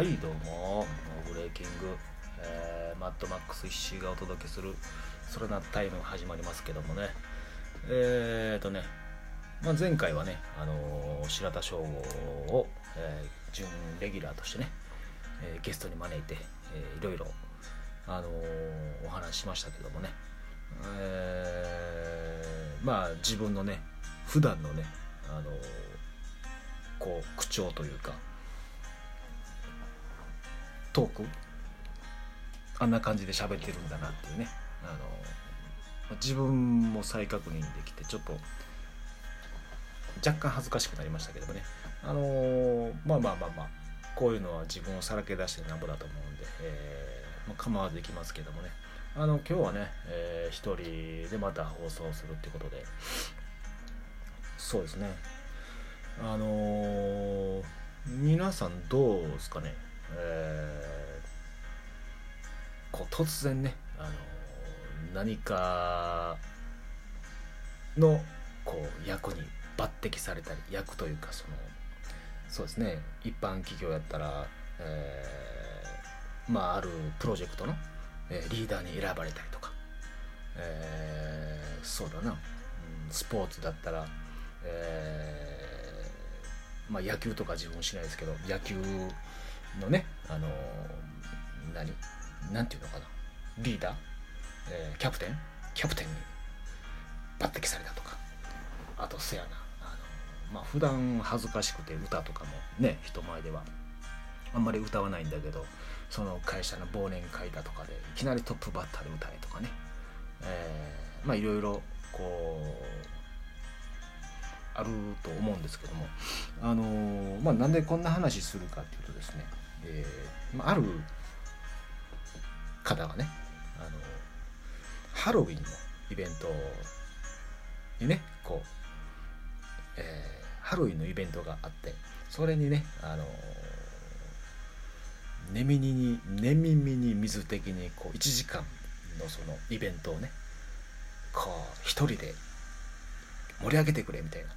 はい。どうも。ブレイキング、えーマッドマックス一周がお届けするそれなタイム始まりますけどもね。えーとね、まあ、前回はね、あのー白田翔吾を、えー準レギュラーとしてね、えーゲストに招いて、えーいろいろ、あのお話ししましたけどもね、えーまあ自分のね普段のね、あのこう口調というかトーク？あんな感じで喋ってるんだなっていうね。あの自分も再確認できてちょっと若干恥ずかしくなりましたけどもね。あのまあまあまあまあこういうのは自分をさらけ出してなんぼだと思うんで、えーまあ、構わずいきますけどもね。あの今日はね、えー一人でまた放送するってことで。そうですね。あのー皆さんどうですかね、えーこう突然ね、あの何かのこう役に抜擢されたり役というかそのそうですね一般企業やったら、えーまああるプロジェクトの、えーリーダーに選ばれたりとか、えーそうだな、うんスポーツだったら、えーまあ、野球とか自分しないですけど野球のねあの何なんていうのかな。リーダー、えーキャプテン？キャプテンに抜擢されたとか。あとせやな。あの、まあ普段恥ずかしくて歌とかもね人前では。あんまり歌わないんだけどその会社の忘年会だとかでいきなりトップバッターで歌えとかね、えーまあいろいろこうあると思うんですけども、あのーまあ、なんでこんな話するかっていうとですね、えーまあ、ある方がね、あのハロウィンのイベントにねこう、えーハロウィンのイベントがあってそれにね、あの寝耳に寝耳に水的にこう1時間のそのイベントをねこう一人で盛り上げてくれみたいな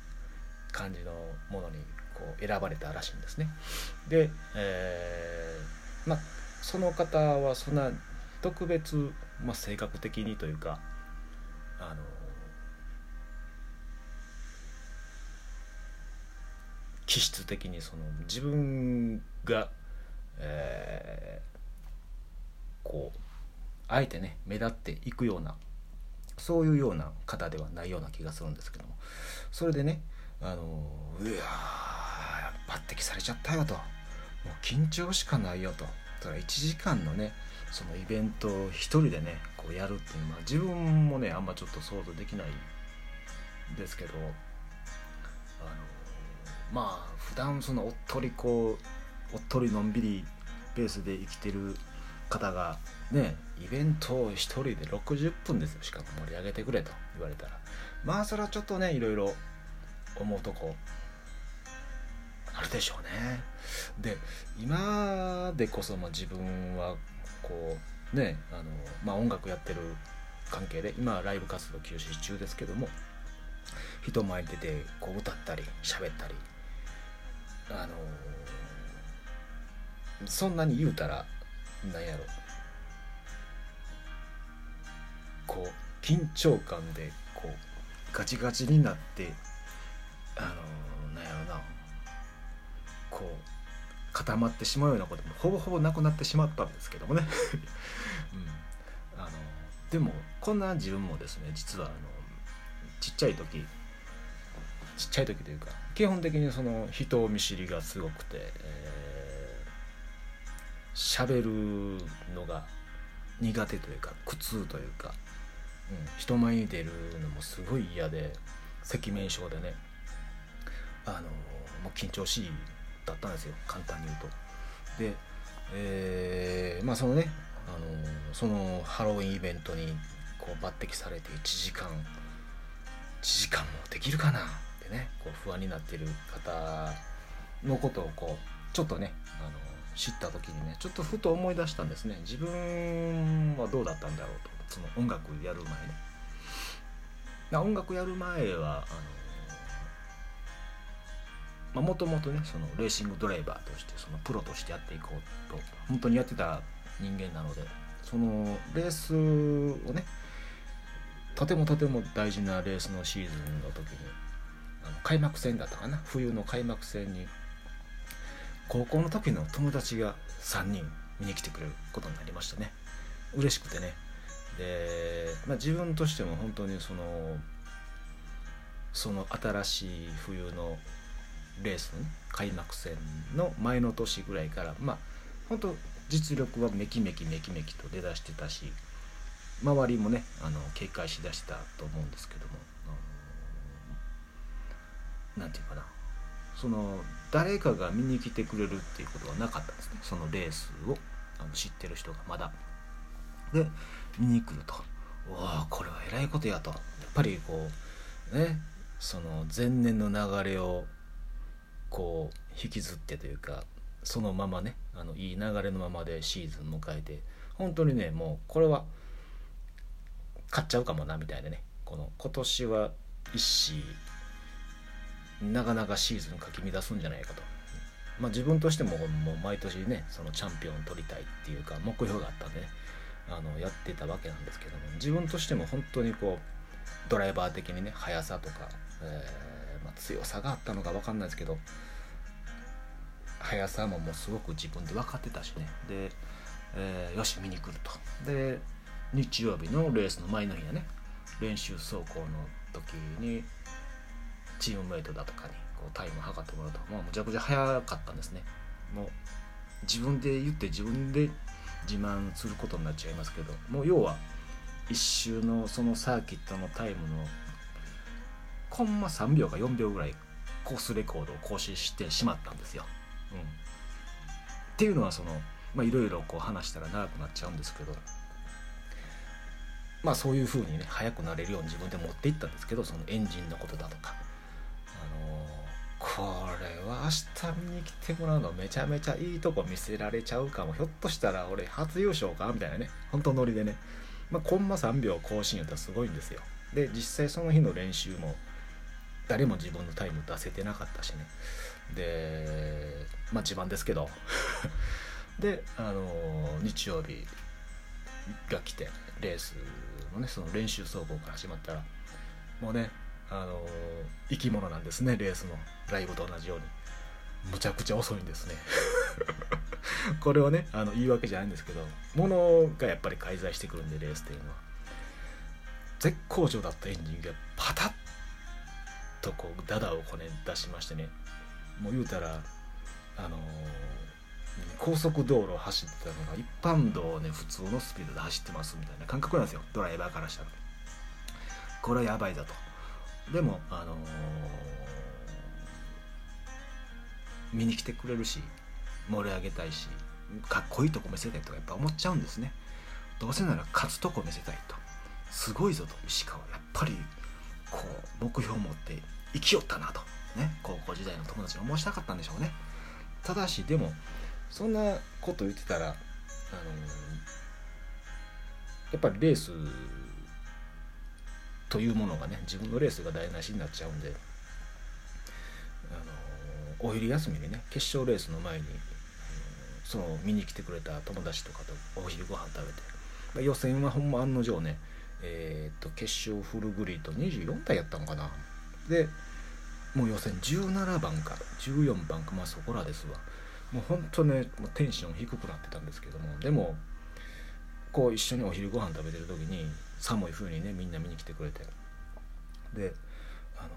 感じのものにこう選ばれたらしいんですね。で、えーまあその方はそんな特別、まあ、性格的にというかあの気質的にその自分が、えーこうあえてね目立っていくようなそういうような方ではないような気がするんですけどもそれでねあのうわ抜擢されちゃったよと。もう緊張しかないよと。だ1時間のねそのイベントを一人でねこうやるっていうのは自分もねあんまちょっと想像できないですけどあのまあ普段そのおっとりこうおっとりのんびりペースで生きてる方がねイベントを一人で60分ですよ。しかも盛り上げてくれと言われたら。まあそれはちょっとねいろいろ思うとこ。でしょうね。で今でこそまあ自分はこうねあの、まあ、音楽やってる関係で今はライブ活動休止中ですけども人前に出てこう歌ったり喋ったりあのそんなに言うたらなんやろ。こう緊張感でこうガチガチになってあのこう固まってしまうようなこともほぼほぼなくなってしまったんですけどもね、うん、あのでもこんな自分もですね実はあのちっちゃい時ちっちゃい時というか基本的にその人見知りがすごくて、えー、喋るのが苦手というか苦痛というか、うん、人前に出るのもすごい嫌で赤面症でねあのもう緊張しいだったんですよ簡単に言うと。で、えーまあそのねあのそのハロウィンイベントにこう抜擢されて1時間1時間もできるかな？ってねこう不安になってる方のことをこうちょっとねあの知った時にねちょっとふと思い出したんですね。自分はどうだったんだろうと。その音楽やる前ね。音楽やる前はあのもともとねそのレーシングドライバーとしてそのプロとしてやっていこうと。本当にやってた人間なのでそのレースをねとてもとても大事なレースのシーズンの時にあの開幕戦だったかな？冬の開幕戦に高校の時の友達が3人見に来てくれることになりましたね。嬉しくてね。で、まあ、自分としても本当にそのその新しい冬のレースの、ね、開幕戦の前の年ぐらいからまあ本当実力はめきめきめきめきと出だしてたし周りもねあの警戒しだしたと思うんですけども何て言うかな。その誰かが見に来てくれるっていうことはなかったんですね。そのレースをあの知ってる人がまだ。で見に来ると「おおこれはえらいことや」と。やっぱりこうねその前年の流れをこう引きずってというかそのままねあのいい流れのままでシーズン迎えて本当にねもうこれは買っちゃうかもなみたいなねこの今年は一子なかなかシーズンかき乱すんじゃないかと。まあ、自分としてももう毎年ねそのチャンピオン取りたいっていうか目標があったんでねあのやってたわけなんですけども自分としても本当にこうドライバー的にね速さとか、えー、まあ、強さがあったのか分かんないですけど速さももうすごく自分で分かってたしね。で、えー、よし見に来ると。で日曜日のレースの前の日やね。練習走行の時にチームメイトだとかにこうタイム測ってもらうと、まあ、むちゃくちゃ速かったんですね。もう自分で言って自分で自慢することになっちゃいますけどもう要は1周のそのサーキットのタイムのコンマ3秒か4秒ぐらいコースレコードを更新してしまったんですよ。うん、っていうのはそのいろいろ話したら長くなっちゃうんですけどまあそういう風にね速くなれるように自分で持っていったんですけどそのエンジンのことだとか。これは明日見に来てもらうのめちゃめちゃいいとこ見せられちゃうかも。ひょっとしたら俺初優勝かみたいなね。本当ノリでね。まあコンマ3秒更新やったらすごいんですよ。で実際その日の練習も誰も自分のタイム出せてなかったしね。でまあ自慢ですけど。であの、日曜日が来てレースのねその練習走行から始まったらもうねあの生き物なんですねレースの。ライブと同じように。むちゃくちゃ遅いんですね。これはねあの言い訳じゃないんですけどものがやっぱり介在してくるんでレースっていうのは。絶好調だったエンジンがパタッとこうダダをこね出しましてね。もう言うたらあのー、高速道路を走ってたのが一般道をね普通のスピードで走ってますみたいな感覚なんですよ。ドライバーからしたら。これはやばいだと。でもあのー、見に来てくれるし盛り上げたいしかっこいいとこ見せたいとかやっぱ思っちゃうんですね。どうせなら勝つとこ見せたいと。すごいぞと石川。やっぱりこう目標を持って生きよったなと。ね高校時代の友達に思わしたかったんでしょうね。ただしでもそんなこと言ってたらあの、やっぱりレースというものがね自分のレースが台無しになっちゃうんであのお昼休みにね決勝レースの前にその見に来てくれた友達とかとお昼ご飯食べてま予選はほんま案の定ねえー、っと決勝フルグリード24体やったのかな。でもう予選17番か14番かまあそこらですわ。もうほんとねもうテンション低くなってたんですけどもでもこう一緒にお昼ご飯食べてる時に寒い風にねみんな見に来てくれて。であの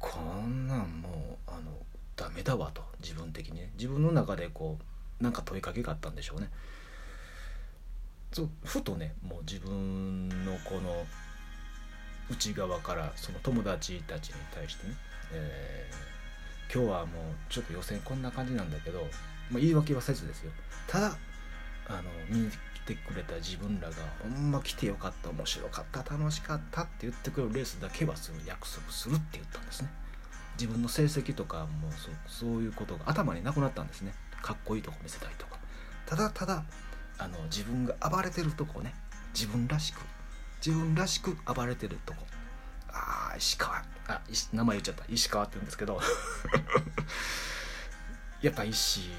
こんなんもうあのダメだわと自分的にね。自分の中でこうなんか問いかけがあったんでしょうね。そうふとねもう自分のこの内側からその友達たちに対してね、えー、今日はもうちょっと予選こんな感じなんだけど、まあ、言い訳はせずですよ。ただあの見に来てくれた自分らがほんま来てよかった面白かった楽しかったって言ってくるレースだけはする約束するって言ったんですね。自分の成績とかもそそういうことが頭になくなったんですね。かっこいいとこ見せたいとか。ただただあの自分が暴れてるとこね自分らしく自分らしく暴れてるとこ。ああ石川。あ名前言っちゃった。石川って言うんですけど。やっぱ石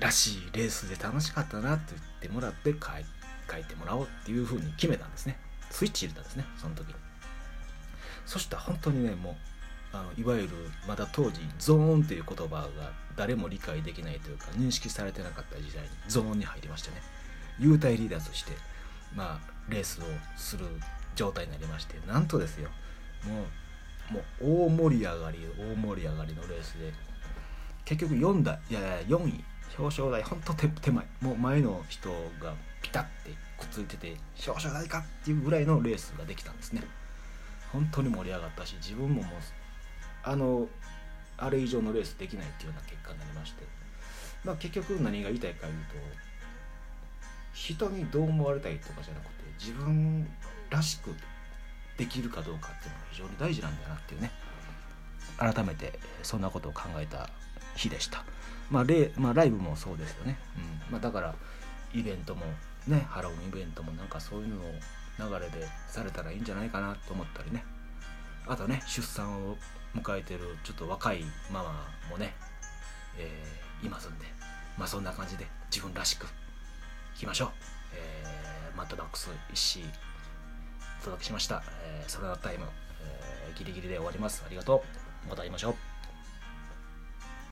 らしいレースで楽しかったなって言ってもらって書い書いてもらおうっていうふうに決めたんですね。スイッチ入れたんですねその時に。そしたら本当にねもうあのいわゆるまだ当時ゾーンっていう言葉が誰も理解できないというか認識されてなかった時代にゾーンに入りましてね。幽体リーダーとしてまあレースをする状態になりましてなんとですよもうもう大盛り上がり大盛り上がりのレースで結局4台いやいや4位表彰台ほんと手手前もう前の人がピタッてくっついてて表彰台かっていうぐらいのレースができたんですね。本当に盛り上がったし自分ももうあのあれ以上のレースできないっていうような結果になりまして、まあ、結局何が言いたいか言うと人にどう思われたいとかじゃなくて自分らしくできるかどうかっていうのが非常に大事なんだなっていうね。改めてそんなことを考えた日でした、まあまあ、ライブもそうですよね、うん。まあ、だからイベントもねハロウィンイベントもなんかそういうのを流れでされたらいいんじゃないかなと思ったりね。あとね出産を迎えてるちょっと若いママもね、えー、いますんで。まあそんな感じで自分らしくきましょう、えー、マッドマックス石お届けしました、えー、サラダタイム、えー、ギリギリで終わります。ありがとう。また会いましょう。